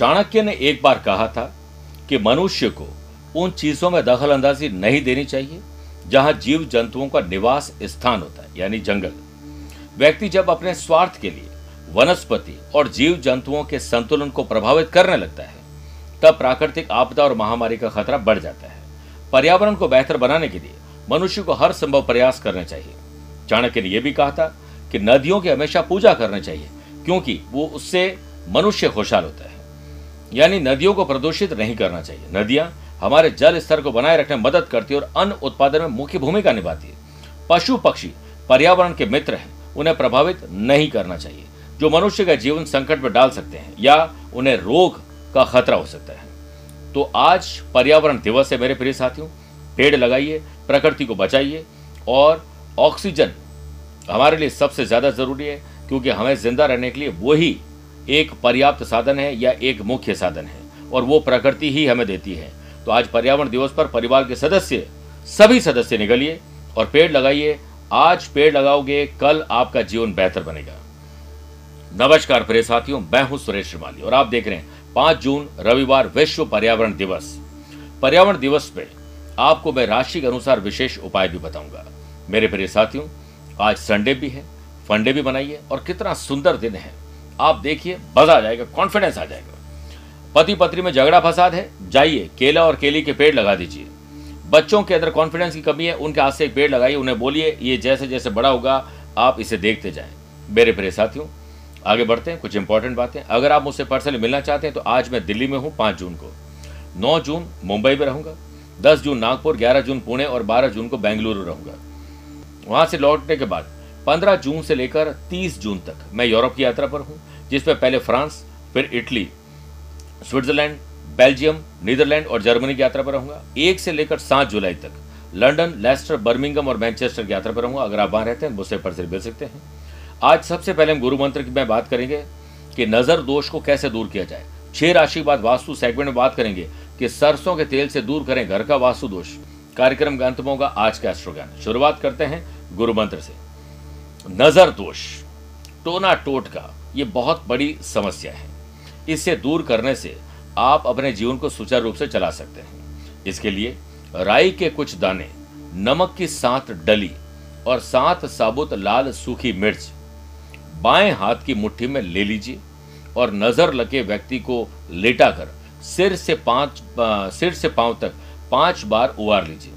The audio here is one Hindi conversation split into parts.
चाणक्य ने एक बार कहा था कि मनुष्य को उन चीज़ों में दखल अंदाजी नहीं देनी चाहिए, जहाँ जीव जंतुओं का निवास स्थान होता है, यानी जंगल। व्यक्ति जब अपने स्वार्थ के लिए वनस्पति और जीव जंतुओं के संतुलन को प्रभावित करने लगता है, तब प्राकृतिक आपदा और महामारी का खतरा बढ़ जाता है। पर्यावरण को बेहतर बनाने के लिए मनुष्य को हर संभव प्रयास करने चाहिए। चाणक्य ने यह भी कहा था कि नदियों की हमेशा पूजा करनी चाहिए, क्योंकि वो उससे मनुष्य खुशहाल होता है। यानी नदियों को प्रदूषित नहीं करना चाहिए। नदियाँ हमारे जल स्तर को बनाए रखने में मदद करती है और अन्न उत्पादन में मुख्य भूमिका निभाती है। पशु पक्षी, पर्यावरण के मित्र हैं, उन्हें प्रभावित नहीं करना चाहिए। जो मनुष्य का जीवन संकट में डाल सकते हैं या उन्हें रोग का खतरा हो सकता है। तो आज पर्यावरण दिवस है मेरे प्रिय साथियों। पेड़ लगाइए, प्रकृति को बचाइए और ऑक्सीजन हमारे लिए सबसे ज़्यादा ज़रूरी है, क्योंकि हमें ज़िंदा रहने के लिए वही एक पर्याप्त साधन है या एक मुख्य साधन है, और वो प्रकृति ही हमें देती है। तो आज पर्यावरण दिवस पर परिवार के सदस्य, सभी सदस्य निकलिए और पेड़ लगाइए। आज पेड़ लगाओगे, कल आपका जीवन बेहतर बनेगा। नमस्कार प्रिय साथियों, मैं हूँ सुरेश श्रीमाली और आप देख रहे हैं पाँच जून, रविवार, विश्व पर्यावरण दिवस। पर्यावरण दिवस पे आपको मैं राशि के अनुसार विशेष उपाय भी बताऊँगा। मेरे प्रिय साथियों, आज संडे भी है फंडे भी बनाइए और कितना सुंदर दिन है। आप देखिए मज़ा आ जाएगा कॉन्फिडेंस आ जाएगा। पति पत्नी में झगड़ा फसाद है, जाइए, केला और केली के पेड़ लगा दीजिए। बच्चों के अंदर कॉन्फिडेंस की कमी है, उनके हाथ से एक पेड़ लगाइए, उन्हें बोलिए, ये जैसे जैसे बड़ा होगा, आप इसे देखते जाएँ। मेरे प्रिय साथियों, आगे बढ़ते हैं, कुछ इंपॉर्टेंट बातें। अगर आप मुझसे पर्सनली मिलना चाहते हैं तो आज मैं दिल्ली में हूँ, पाँच जून को। नौ जून मुंबई में रहूँगा, दस जून नागपुर, ग्यारह जून पुणे और बारह जून को बेंगलुरु रहूँगा। वहाँ से लौटने के बाद पंद्रह जून से लेकर तीस जून तक मैं यूरोप की यात्रा पर हूँ, जिसमें पहले फ्रांस, फिर इटली, स्विट्जरलैंड, बेल्जियम, नीदरलैंड और जर्मनी की यात्रा पर रहूँगा। एक से लेकर सात जुलाई तक लंदन लेस्टर, बर्मिंगम और मैनचेस्टर की यात्रा पर रहूँगा। अगर आप वहाँ रहते हैं, मुझसे पर्सनली मिल सकते हैं। आज सबसे पहले हम गुरु मंत्र की मैं बात करेंगे कि नज़र दोष को कैसे दूर किया जाए। छह राशि के बाद वास्तु सेगमेंट में बात करेंगे कि सरसों के तेल से दूर करें घर का वास्तु दोष। कार्यक्रम का अंत होगा आज का एस्ट्रोज्ञान शुरुआत करते हैं गुरु मंत्र से। नज़र दोष टोना टोट का ये बहुत बड़ी समस्या है। इससे दूर करने से आप अपने जीवन को सुचारू रूप से चला सकते हैं। इसके लिए राई के कुछ दाने, नमक की सात डली और सात साबुत लाल सूखी मिर्च, बाएँ हाथ की मुट्ठी में ले लीजिए और नज़र लगे व्यक्ति को लेटा कर सिर से पाँच सिर से पाँव तक पाँच बार उबार लीजिए।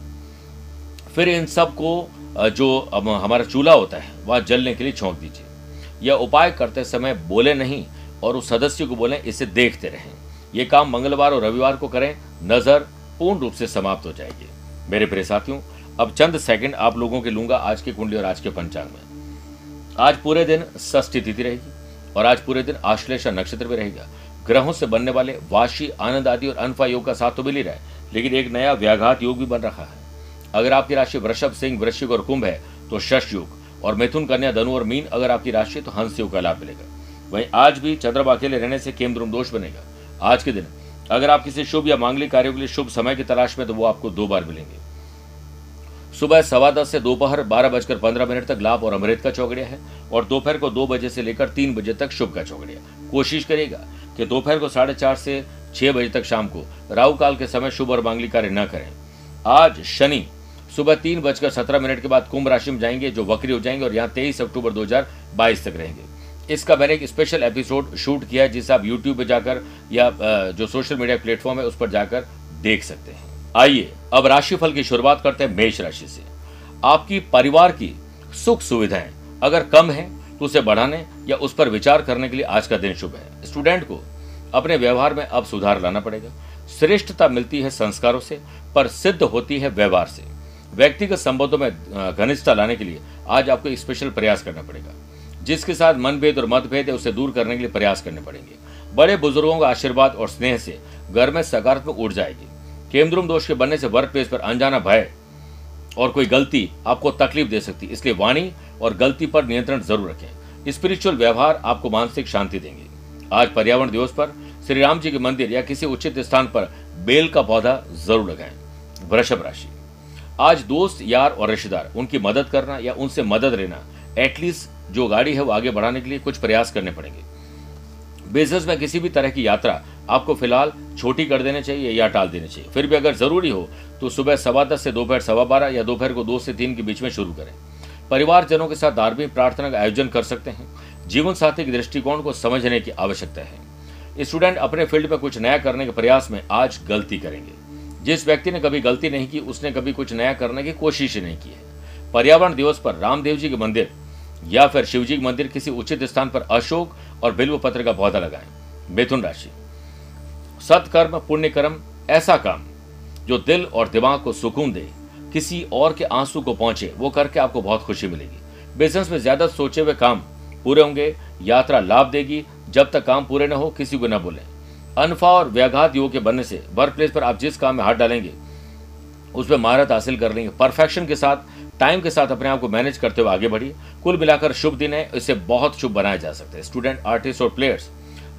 फिर इन सबको जो हमारा चूल्हा होता है, वह जलने के लिए छोंक दीजिए। यह उपाय करते समय बोले नहीं और उस सदस्य को बोले, इसे देखते रहें। यह काम मंगलवार और रविवार को करें। नज़र पूर्ण रूप से समाप्त हो जाएगी। मेरे प्रिय साथियों, अब चंद सेकंड आप लोगों के लूँगा आज के कुंडली और आज के पंचांग में। आज पूरे दिन षष्ठी तिथि रहेगी और आज पूरे दिन आश्लेषा नक्षत्र में रहेगा। ग्रहों से बनने वाले वाशी, आनंद आदि और अनफा योग का साथ तो मिल ही रहा है, लेकिन एक नया व्याघात योग भी बन रहा है। अगर आपकी राशि वृषभ, सिंह, वृश्चिक और कुंभ है तो शश योग। और मिथुन, कन्या, धनु और मीन अगर आपकी राशि तो हंस योग का लाभ मिलेगा। वहीं आज भी चंद्रमा अकेले रहने से केंद्र दोष बनेगा। आज के दिन अगर आप किसी शुभ या मांगलिक कार्यों के लिए शुभ समय की तलाश में तो वो आपको दो बार मिलेंगे। सुबह सवा दस से दोपहर बारह बजकर पंद्रह मिनट तक लाभ और अमृत का चौकड़िया है। और दोपहर को दो बजे से लेकर तीन बजे तक शुभ का चौकड़िया कोशिश करेगा कि दोपहर को साढ़े चार से छह बजे तक शाम को राहु काल के समय शुभ और मांगली कार्य न करें। आज शनि सुबह तीन बजकर सत्रह मिनट के बाद कुंभ राशि में जाएँगे, जो वक्री हो जाएँगे और यहाँ तेईस अक्टूबर दो हज़ार बाईस तक रहेंगे। इसका मैंने एक स्पेशल एपिसोड शूट किया है, जिसे आप यूट्यूब पर जाकर या जो सोशल मीडिया प्लेटफॉर्म है, उस पर जाकर देख सकते हैं। आइए, अब राशिफल की शुरुआत करते हैं मेष राशि से। आपकी परिवार की सुख सुविधाएँ अगर कम है तो उसे बढ़ाने या उस पर विचार करने के लिए आज का दिन शुभ है। स्टूडेंट को अपने व्यवहार में अब सुधार लाना पड़ेगा। श्रेष्ठता मिलती है संस्कारों से, पर सिद्ध होती है व्यवहार से। व्यक्तिगत संबंधों में घनिष्ठता लाने के लिए आज आपको एक स्पेशल प्रयास करना पड़ेगा। जिसके साथ मनभेद और मतभेद है, उसे दूर करने के लिए प्रयास करने पड़ेंगे। बड़े बुज़ुर्गों का आशीर्वाद और स्नेह से घर में सकारात्मक उठ जाएगी केमद्रुम दोष के बनने से वर्क प्लेस पर अनजाना भय और कोई गलती आपको तकलीफ़ दे सकती। है इसलिए वाणी और गलती पर नियंत्रण ज़रूर रखें। स्पिरिचुअल व्यवहार आपको मानसिक शांति देंगे। आज पर्यावरण दिवस पर श्री राम जी के मंदिर या किसी उचित स्थान पर बेल का पौधा ज़रूर लगाएँ। वृषभ राशि। आज दोस्त यार और रिश्तेदार, उनकी मदद करना या उनसे मदद लेना एटलीस्ट जो गाड़ी है वो आगे बढ़ाने के लिए कुछ प्रयास करने पड़ेंगे। बिज़नेस में किसी भी तरह की यात्रा आपको फ़िलहाल छोटी कर देनी चाहिए या टाल देनी चाहिए। फिर भी अगर ज़रूरी हो तो सुबह सवा दस से दोपहर सवा बारह या दोपहर को दो से तीन के बीच में शुरू करें। परिवारजनों के साथ धार्मिक प्रार्थना का आयोजन कर सकते हैं। जीवन साथी के दृष्टिकोण को समझने की आवश्यकता है। स्टूडेंट अपने फ़ील्ड में कुछ नया करने के प्रयास में आज गलती करेंगे। जिस व्यक्ति ने कभी गलती नहीं की, उसने कभी कुछ नया करने की कोशिश नहीं की है। पर्यावरण दिवस पर रामदेव जी के मंदिर या फिर शिव जी के मंदिर किसी उचित स्थान पर अशोक और बिल्व पत्र का पौधा लगाएँ। मिथुन राशि। सत्कर्म पुण्य कर्म ऐसा काम जो दिल और दिमाग को सुकून दे, किसी और के आँसू को पहुँचे, वो करके आपको बहुत खुशी मिलेगी। बिज़नेस में ज़्यादा सोचे हुए काम पूरे होंगे, यात्रा लाभ देगी, जब तक काम पूरे न हो, किसी को न बोले अनफा और व्याघात योग के बनने से वर्क प्लेस पर आप जिस काम में हाथ डालेंगे उसमें महारत हासिल कर लेंगे। परफेक्शन के साथ टाइम के साथ अपने आप को मैनेज करते हुए आगे बढ़िए। कुल मिलाकर शुभ दिन है। इसे बहुत शुभ बनाया जा सकता है। स्टूडेंट आर्टिस्ट और प्लेयर्स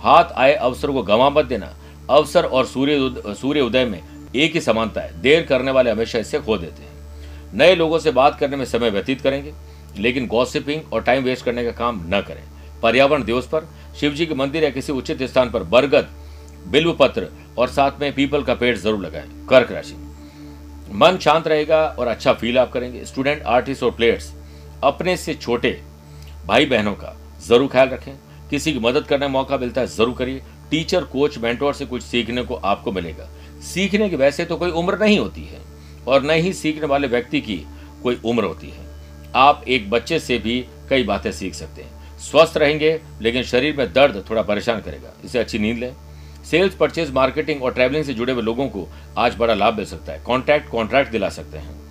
हाथ आए अवसर को गवा मत देना। अवसर और सूर्य सूर्य उदय में एक ही समानता है। देर करने वाले हमेशा इससे खो देते हैं। नए लोगों से बात करने में समय व्यतीत करेंगे, लेकिन गॉसिपिंग और टाइम वेस्ट करने का काम न करें। पर्यावरण दिवस पर शिव जी के मंदिर या किसी उचित स्थान पर बरगद बिल्व पत्र और साथ में पीपल का पेड़ ज़रूर लगाएँ। कर्क राशि। मन शांत रहेगा और अच्छा फील आप करेंगे। स्टूडेंट, आर्टिस्ट और प्लेयर्स, अपने से छोटे भाई बहनों का ज़रूर ख्याल रखें। किसी की मदद करने का मौका मिलता है, ज़रूर करिए। टीचर, कोच, मेंटोर से कुछ सीखने को आपको मिलेगा। सीखने की वैसे तो कोई उम्र नहीं होती है और न ही सीखने वाले व्यक्ति की कोई उम्र होती है। आप एक बच्चे से भी कई बातें सीख सकते हैं। स्वस्थ रहेंगे, लेकिन शरीर में दर्द थोड़ा परेशान करेगा। इसे अच्छी नींद लें। सेल्स परचेज, मार्केटिंग और ट्रैवलिंग से जुड़े हुए लोगों को आज बड़ा लाभ मिल सकता है। कॉन्ट्रैक्ट कॉन्ट्रैक्ट दिला सकते हैं।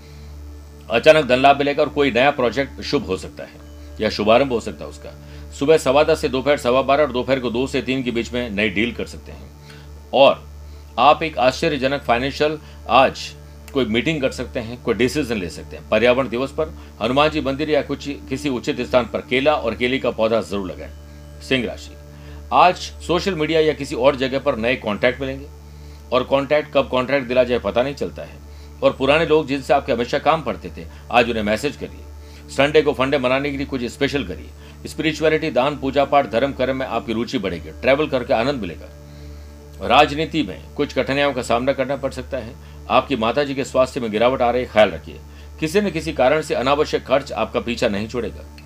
अचानक धन लाभ मिलेगा और कोई नया प्रोजेक्ट शुभ हो सकता है, या शुभारंभ हो सकता है उसका। सुबह सवा दस से दोपहर सवा बारह और दोपहर को दो से तीन के बीच में नई डील कर सकते हैं। और आप एक आश्चर्यजनक फाइनेंशियल आज कोई मीटिंग कर सकते हैं, कोई डिसीज़न ले सकते हैं। पर्यावरण दिवस पर हनुमान जी मंदिर या कुछ किसी उचित स्थान पर केला और केले का पौधा ज़रूर लगाएँ। सिंह राशि। आज सोशल मीडिया या किसी और जगह पर नए कॉन्टैक्ट मिलेंगे। और कॉन्टैक्ट कब कॉन्ट्रैक्ट दिला जाए पता नहीं चलता है। और पुराने लोग जिनसे आपके हमेशा काम पड़ते थे, आज उन्हें मैसेज करिए। संडे को फंडे मनाने के लिए कुछ स्पेशल करिए। स्पिरिचुअलिटी दान, पूजा पाठ, धर्म, कर्म में आपकी रुचि बढ़ेगी। ट्रैवल करके आनंद मिलेगा। राजनीति में कुछ कठिनाइयों का सामना करना पड़ सकता है। आपकी माता जी के स्वास्थ्य में गिरावट आ रही ख्याल रखिए। किसी न किसी कारण से अनावश्यक खर्च आपका पीछा नहीं छोड़ेगा।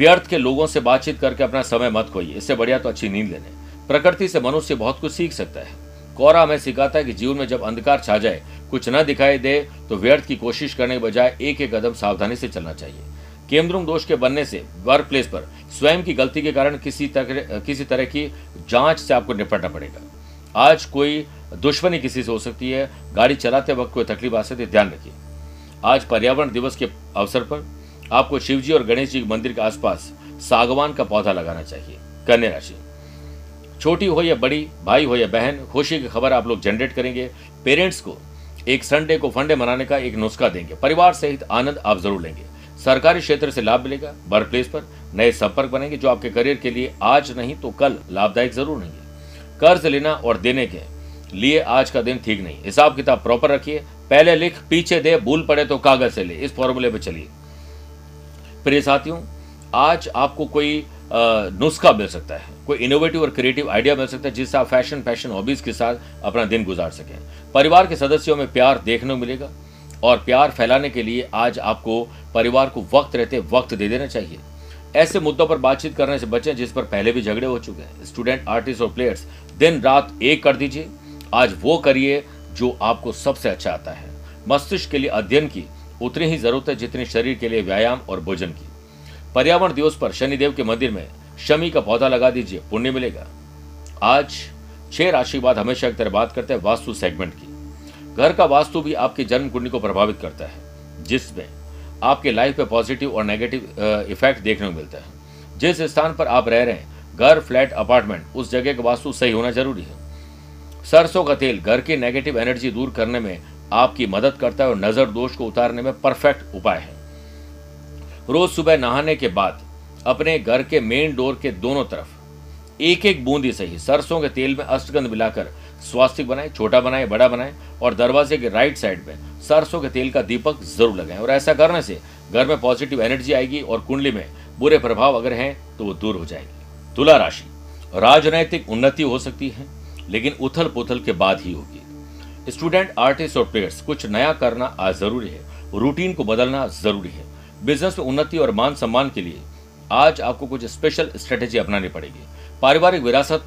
व्यर्थ के लोगों से बातचीत करके अपना समय मत खोइए। इससे बढ़िया तो अच्छी नींद लेने। प्रकृति से मनुष्य बहुत कुछ सीख सकता है। कोरा हमें सिखाता है कि जीवन में जब अंधकार छा जाए, कुछ न दिखाई दे तो व्यर्थ की कोशिश करने के बजाय एक एक कदम सावधानी से चलना चाहिए। केमद्रुम दोष के बनने से वर्क प्लेस पर, स्वयं की गलती के कारण किसी तरह किसी तरह की जाँच से आपको निपटना पड़ेगा। आज कोई दुश्मनी किसी से हो सकती है। गाड़ी चलाते वक्त कोई तकलीफ़ आ सकती है, ध्यान रखिए। आज पर्यावरण दिवस के अवसर पर आपको शिवजी और गणेश जी के मंदिर के आसपास सागवान का पौधा लगाना चाहिए, कन्या राशि। छोटी हो या बड़ी, भाई हो या बहन, खुशी की खबर आप लोग जनरेट करेंगे। पेरेंट्स को एक संडे को फंडे मनाने का एक नुस्खा देंगे। परिवार सहित आनंद आप ज़रूर लेंगे। सरकारी क्षेत्र से लाभ मिलेगा वर्क प्लेस पर नए संपर्क बनेंगे, जो आपके करियर के लिए आज नहीं तो कल लाभदायक ज़रूर नहीं कर्ज लेना और देने के लिए आज का दिन ठीक नहीं। हिसाब किताब प्रॉपर रखिए। पहले लिख, पीछे दे, भूल पड़े तो कागज़ से ले। इस फॉर्मूले पर चलिए। प्रिय साथियों, आज आपको कोई नुस्खा मिल सकता है, कोई इनोवेटिव और क्रिएटिव आइडिया मिल सकता है जिससे आप फ़ैशन फ़ैशन हॉबीज के साथ अपना दिन गुजार सकें। परिवार के सदस्यों में प्यार देखने को मिलेगा और प्यार फैलाने के लिए आज आपको परिवार को वक्त रहते वक्त दे देना चाहिए। ऐसे मुद्दों पर बातचीत करने से बचें जिस पर पहले भी झगड़े हो चुके हैं। स्टूडेंट आर्टिस्ट और प्लेयर्स दिन रात एक कर दीजिए। आज वो करिए जो आपको सबसे अच्छा आता है। मस्तिष्क के लिए अध्ययन की उतनी ही ज़रूरत है जितनी शरीर के लिए व्यायाम और भोजन की। पर्यावरण दिवस पर शनिदेव के मंदिर में शमी का पौधा लगा दीजिए, पुण्य मिलेगा। आज छह राशि बाद हमेशा एक तरह बात करते हैं वास्तु सेगमेंट की। घर का वास्तु भी आपकी जन्म कुंडली को प्रभावित करता है, जिसमें आपके लाइफ पे पॉजिटिव और नेगेटिव इफ़ेक्ट देखने को मिलता है। जिस स्थान पर आप रह रहे हैं, घर फ्लैट अपार्टमेंट उस जगह का वास्तु सही होना ज़रूरी है। सरसों का तेल, घर की नेगेटिव एनर्जी दूर करने में आपकी मदद करता है और नज़र दोष को उतारने में परफेक्ट उपाय है। रोज सुबह नहाने के बाद अपने घर के मेन डोर के दोनों तरफ़ एक एक बूंदी सही सरसों के तेल में अष्टगंध मिलाकर स्वास्थ्य बनाए, छोटा बनाए, बड़ा बनाए और दरवाजे के राइट साइड में सरसों के तेल का दीपक ज़रूर लगाएँ। और ऐसा करने से घर में पॉजिटिव एनर्जी आएगी और कुंडली में बुरे प्रभाव अगर हैं तो वो दूर हो जाएगी। तुला राशि, राजनैतिक उन्नति हो सकती है, लेकिन उथल पुथल के बाद ही होगी। स्टूडेंट, आर्टिस्ट और प्लेयर्स कुछ नया करना आज ज़रूरी है। रूटीन को बदलना ज़रूरी है। बिज़नेस में उन्नति और मान सम्मान के लिए आज आपको कुछ स्पेशल स्ट्रेटेजी अपनानी पड़ेगी। पारिवारिक विरासत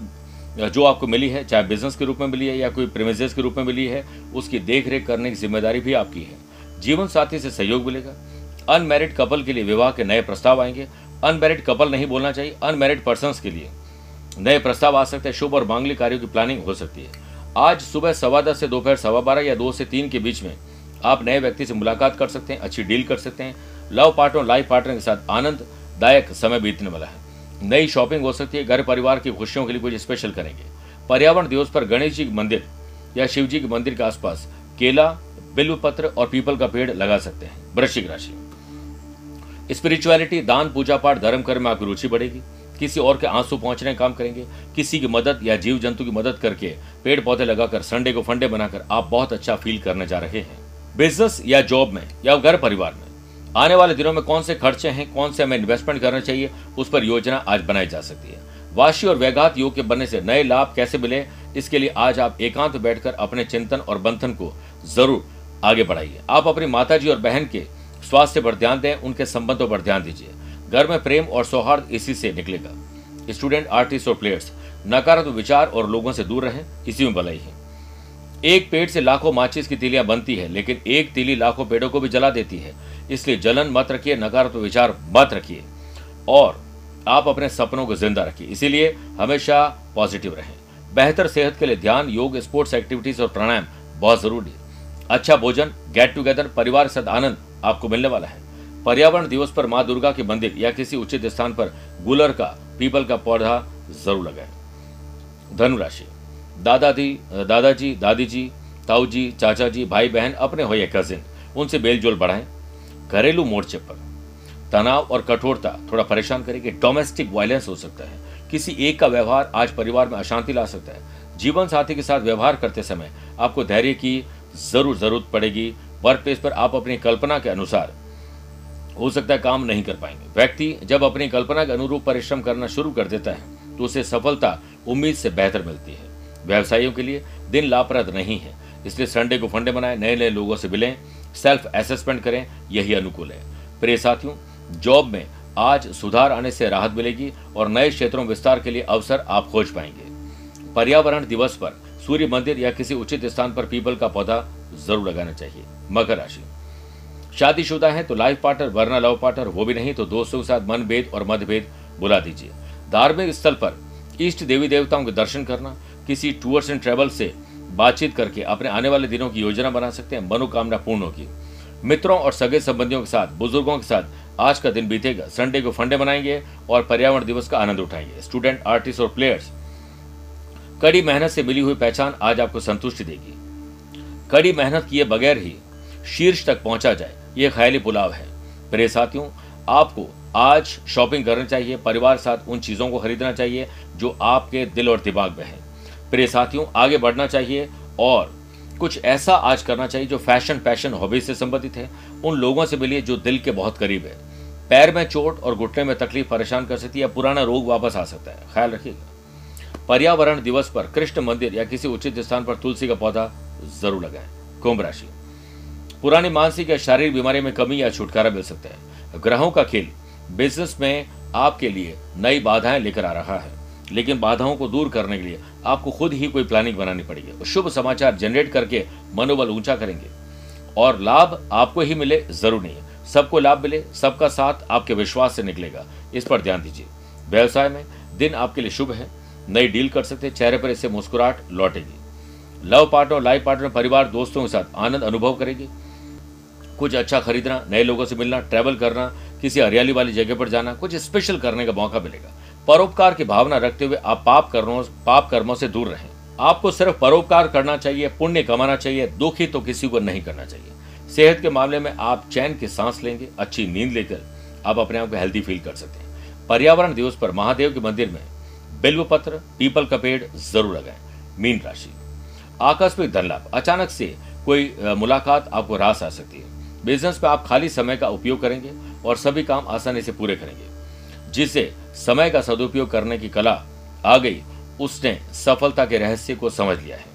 जो आपको मिली है, चाहे बिज़नेस के रूप में मिली है या कोई प्रेमिजेस के रूप में मिली है, उसकी देख रेख करने की ज़िम्मेदारी भी आपकी है। जीवन साथी से सहयोग मिलेगा। अनमेरिड कपल के लिए विवाह के नए प्रस्ताव आएँगे। अनमेरिड कपल नहीं बोलना चाहिए अनमेरिड पर्सन के लिए नए प्रस्ताव आ सकते हैं। शुभ और मांगलिक कार्यों की प्लानिंग हो सकती है। आज सुबह सवा दस से दोपहर सवा बारह या दो से तीन के बीच में आप नए व्यक्ति से मुलाकात कर सकते हैं, अच्छी डील कर सकते हैं। लव पार्टनर लाइफ पार्टनर के साथ आनंददायक समय बीतने वाला है। नई शॉपिंग हो सकती है, घर परिवार की खुशियों के लिए कुछ स्पेशल करेंगे। पर्यावरण दिवस पर गणेश जी के मंदिर या शिव जी के मंदिर के आसपास केला बिल्व पत्र और पीपल का पेड़ लगा सकते हैं। वृश्चिक राशि। स्पिरिचुअलिटी दान, पूजा पाठ, धर्म कर्म में आपकी रुचि बढ़ेगी। किसी और के आँसू पहुँचने का काम करेंगे, किसी की मदद या जीव जंतु की मदद करके पेड़ पौधे लगाकर, संडे को फंडे बनाकर आप बहुत अच्छा फील करने जा रहे हैं। बिज़नेस या जॉब में या घर परिवार में, आने वाले दिनों में कौन से खर्चे हैं, कौन से हमें इन्वेस्टमेंट करना चाहिए, उस पर योजना आज बनाई जा सकती है। वाशी और वैघात योग के बनने से नए लाभ कैसे मिले, इसके लिए आज आप एकांत बैठकर अपने चिंतन और बंधन को ज़रूर आगे बढ़ाइए। आप अपनी माता जी और बहन के स्वास्थ्य पर ध्यान दें, उनके संबंधों पर ध्यान दीजिए। घर में प्रेम और सौहार्द इसी से निकलेगा। स्टूडेंट, आर्टिस्ट और प्लेयर्स, नकारात्मक विचार और लोगों से दूर रहें, इसी में भलाई है। एक पेड़ से लाखों माचिस की तीलियाँ बनती है, लेकिन एक तीली लाखों पेड़ों को भी जला देती है। इसलिए जलन मत रखिए, नकारात्मक विचार मत रखिए। और आप अपने सपनों को ज़िंदा रखिए। इसीलिए हमेशा पॉजिटिव रहें। बेहतर सेहत के लिए ध्यान, योग, स्पोर्ट्स एक्टिविटीज़ और प्राणायाम बहुत ज़रूरी है। अच्छा भोजन, गेट टुगेदर, परिवार के साथ आनंद आपको मिलने वाला है। पर्यावरण दिवस पर माँ दुर्गा के मंदिर या किसी उचित स्थान पर गुलर का, पीपल का पौधा ज़रूर लगाए। धनुराशि दादाजी दादाजी दादी जी ताऊ जी चाचा जी भाई बहन अपने हो या कजिन उनसे बेलजोल बढ़ाएँ। घरेलू मोर्चे पर। तनाव और कठोरता थोड़ा परेशान करेगी डोमेस्टिक वायलेंस हो सकता है। किसी एक का व्यवहार आज परिवार में अशांति ला सकता है। जीवन साथी के साथ व्यवहार करते समय आपको धैर्य की ज़रूर ज़रूरत पड़ेगी। वर्क प्लेस पर आप अपनी कल्पना के अनुसार हो सकता है काम नहीं कर पाएँगे। व्यक्ति जब अपनी कल्पना के अनुरूप परिश्रम करना शुरू कर देता है तो उसे सफलता उम्मीद से बेहतर मिलती है। व्यवसायियों के लिए दिन लाभप्रद नहीं है, इसलिए संडे को फंडे बनाए नए नए लोगों से मिलें, सेल्फ असेसमेंट करें, यही अनुकूल है। प्रिय साथियों, जॉब में आज सुधार आने से राहत मिलेगी और नए क्षेत्रों विस्तार के लिए अवसर आप खोज पाएँगे। पर्यावरण दिवस पर सूर्य मंदिर या किसी उचित स्थान पर पीपल का पौधा ज़रूर लगाना चाहिए। मकर राशि। शादीशुदा है तो लाइफ पार्टनर, वरना लव पार्टनर वो भी नहीं तो दोस्तों के साथ मनभेद और मतभेद बुला दीजिए। धार्मिक स्थल पर इष्ट देवी देवताओं के दर्शन करना, किसी टूर्स एंड ट्रेवल से बातचीत करके अपने आने वाले दिनों की योजना बना सकते हैं, मनोकामना पूर्ण होगी। मित्रों और सगे संबंधियों के साथ, बुज़ुर्गों के साथ आज का दिन बीतेगा। संडे को फंडे बनाएँगे और पर्यावरण दिवस का आनंद उठाएँगे। स्टूडेंट आर्टिस्ट और प्लेयर्स कड़ी मेहनत से मिली हुई पहचान आज आपको संतुष्टि देगी। कड़ी मेहनत किए बगैर ही शीर्ष तक पहुँचा जाए, ये ख्याली पुलाव है। प्रिय साथियों, आपको आज शॉपिंग करनी चाहिए, परिवार साथ उन चीज़ों को खरीदना चाहिए जो आपके दिल और दिमाग में है। प्रिय साथियों, आगे बढ़ना चाहिए और कुछ ऐसा आज करना चाहिए जो फ़ैशन, पैशन, हॉबी से संबंधित है, उन लोगों से मिलिए जो दिल के बहुत करीब है। पैर में चोट और घुटने में तकलीफ़ परेशान कर सकती है या पुराना रोग वापस आ सकता है। ख्याल रखिएगा। पर्यावरण दिवस पर कृष्ण मंदिर या किसी उचित स्थान पर तुलसी का पौधा ज़रूर लगाएँ। कुंभ राशि। पुरानी मानसिक या शारीरिक बीमारी में कमी या छुटकारा मिल सकता है। ग्रहों का खेल बिज़नेस में आपके लिए नई बाधाएँ लेकर आ रहा है। लेकिन बाधाओं को दूर करने के लिए आपको खुद ही कोई प्लानिंग बनानी पड़ेगी। शुभ समाचार जनरेट करके मनोबल ऊँचा करेंगे। और लाभ आपको ही मिले, ज़रूर नहीं है। सबको लाभ मिले, सबका साथ आपके विश्वास से निकलेगा। इस पर ध्यान दीजिए। व्यवसाय में दिन आपके लिए शुभ है। नई डील कर सकते हैं, चेहरे पर इससे मुस्कुराहट लौटेगी। लव पार्टनर लाइफ पार्टनर परिवार, दोस्तों के साथ आनंद अनुभव करेगी। कुछ अच्छा खरीदना, नए लोगों से मिलना ट्रैवल करना, किसी हरियाली वाली जगह पर जाना, कुछ स्पेशल करने का मौका मिलेगा। परोपकार की भावना रखते हुए आप पाप कर्मों पाप कर्मों से दूर रहें। आपको सिर्फ़ परोपकार करना चाहिए, पुण्य कमाना चाहिए, दुखी तो किसी को नहीं करना चाहिए। सेहत के मामले में आप चैन की सांस लेंगे, अच्छी नींद लेकर आप अपने आप को हेल्दी फील कर सकते हैं। पर्यावरण दिवस पर महादेव के मंदिर में बिल्व पत्र पीपल का पेड़ ज़रूर लगाएँ। मीन राशि। आकस्मिक धन लाभ अचानक से कोई मुलाकात आपको रास आ सकती है। बिज़नेस में आप खाली समय का उपयोग करेंगे और सभी काम आसानी से पूरे करेंगे। जिसे समय का सदुपयोग करने की कला आ गई, उसने सफलता के रहस्य को समझ लिया है।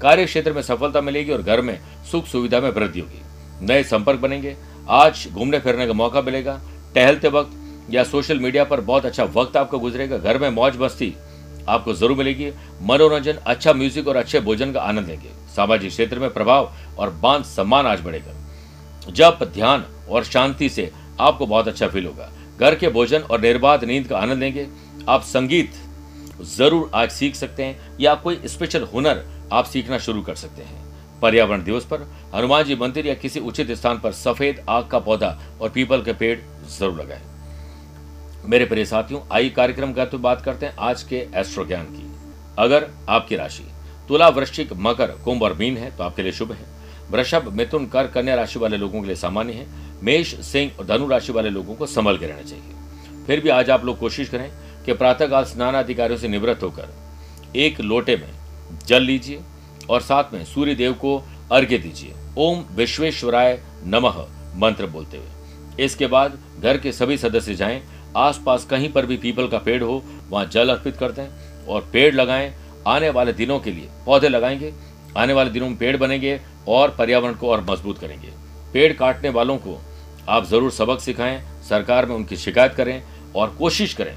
कार्य क्षेत्र में सफलता मिलेगी और घर में सुख सुविधा में वृद्धि होगी। नए संपर्क बनेंगे। आज घूमने फिरने का मौका मिलेगा। टहलते वक्त या सोशल मीडिया पर बहुत अच्छा वक्त आपको गुजरेगा। घर में मौज मस्ती आपको ज़रूर मिलेगी। मनोरंजन अच्छा म्यूज़िक और अच्छे भोजन का आनंद लेंगे। सामाजिक क्षेत्र में प्रभाव और बाँध सम्मान आज बढ़ेगा। जब ध्यान और शांति से आपको बहुत अच्छा फील होगा। घर के भोजन और निर्बाध नींद का आनंद लेंगे। आप संगीत ज़रूर आज सीख सकते हैं या कोई स्पेशल हुनर आप सीखना शुरू कर सकते हैं। पर्यावरण दिवस पर हनुमान जी मंदिर या किसी उचित स्थान पर सफ़ेद आग का पौधा और पीपल के पेड़ ज़रूर लगाएँ। मेरे प्रिय साथियों आई कार्यक्रम का तो बात करते हैं आज के एस्ट्रो ज्ञान की। अगर आपकी राशि तुला वृश्चिक मकर कुंभ और मीन है तो आपके लिए शुभ है। वृषभ, मिथुन कर कन्या राशि वाले लोगों के लिए सामान्य है। मेष, सिंह और धनु राशि वाले लोगों को संभल के रहना चाहिए। फिर भी आज आप लोग कोशिश करें कि प्रातःकाल स्नान अधिकारियों से निवृत्त होकर एक लोटे में जल लीजिए और साथ में सूर्य देव को अर्घ्य दीजिए। ओम विश्वेश्वराय नमः मंत्र बोलते हुए। इसके बाद घर के सभी सदस्य जाएँ, आसपास कहीं पर भी पीपल का पेड़ हो, वहाँ जल अर्पित कर दें और पेड़ लगाएँ। आने वाले दिनों के लिए पौधे लगाएँगे। आने वाले दिनों में पेड़ बनेंगे और पर्यावरण को और मज़बूत करेंगे। पेड़ काटने वालों को आप ज़रूर सबक सिखाएँ, सरकार में उनकी शिकायत करें और कोशिश करें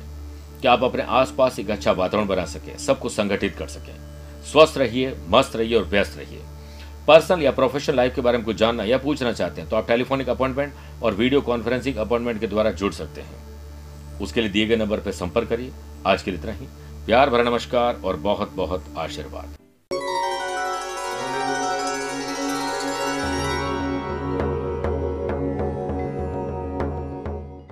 कि आप अपने आसपास एक अच्छा वातावरण बना सकें, सबको संगठित कर सकें। स्वस्थ रहिए, मस्त रहिए और व्यस्त रहिए। पर्सनल या प्रोफेशनल लाइफ के बारे में कुछ जानना या पूछना चाहते हैं तो आप टेलीफोनिक अपॉइंटमेंट और वीडियो कॉन्फ्रेंसिंग अपॉइंटमेंट के द्वारा जुड़ सकते हैं। उसके लिए दिए गए नंबर पर संपर्क करिए। आज के लिए इतना ही। प्यार भरा नमस्कार और बहुत बहुत आशीर्वाद।